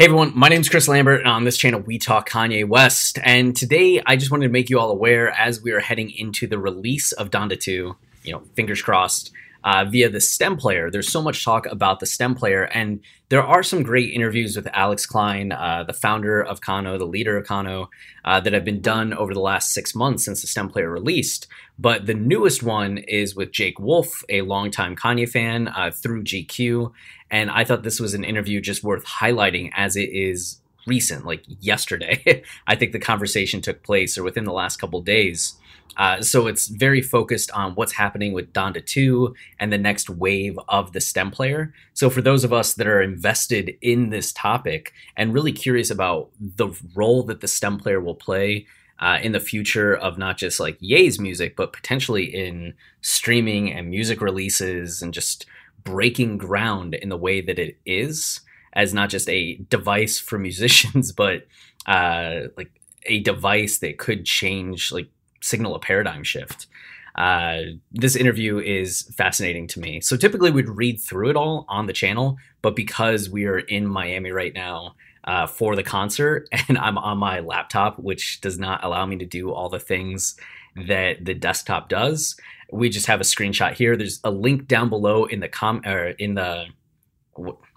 Hey everyone, my name is Chris Lambert, and on this channel we talk Kanye West. And today I just wanted to make you all aware as we are heading into the release of Donda 2, you know, fingers crossed, uh, via the STEM player. There's so much talk about the STEM player, and there are some great interviews with Alex Klein, uh, the founder of Kano, the leader of Kano, uh, that have been done over the last six months since the STEM player released. But the newest one is with Jake Woolf, a longtime Kanye fan, uh, through GQ. And I thought this was an interview just worth highlighting as it is recent, like yesterday. I think the conversation took place or within the last couple days. Uh, so it's very focused on what's happening with Donda 2 and the next wave of the STEM player. So for those of us that are invested in this topic and really curious about the role that the STEM player will play uh, in the future of not just like Ye's music, but potentially in streaming and music releases and just breaking ground in the way that it is as not just a device for musicians, but uh, like a device that could change, like signal a paradigm shift. Uh, this interview is fascinating to me. So typically we'd read through it all on the channel, but because we are in Miami right now uh, for the concert and I'm on my laptop, which does not allow me to do all the things that the desktop does, we just have a screenshot here. There's a link down below in the com or in the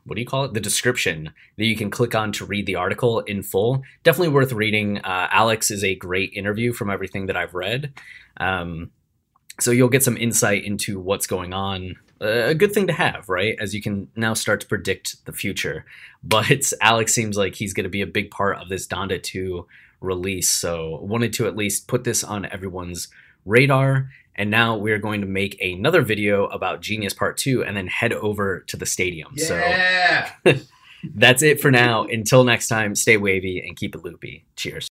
what do you call it? The description that you can click on to read the article in full. Definitely worth reading. Uh, Alex is a great interview from everything that I've read. Um, so you'll get some insight into what's going on. Uh, a good thing to have, right? As you can now start to predict the future. But Alex seems like he's going to be a big part of this Donda 2 release. So wanted to at least put this on everyone's radar. And now we're going to make another video about Genius Part 2 and then head over to the stadium. Yeah. So that's it for now. Until next time, stay wavy and keep it loopy. Cheers.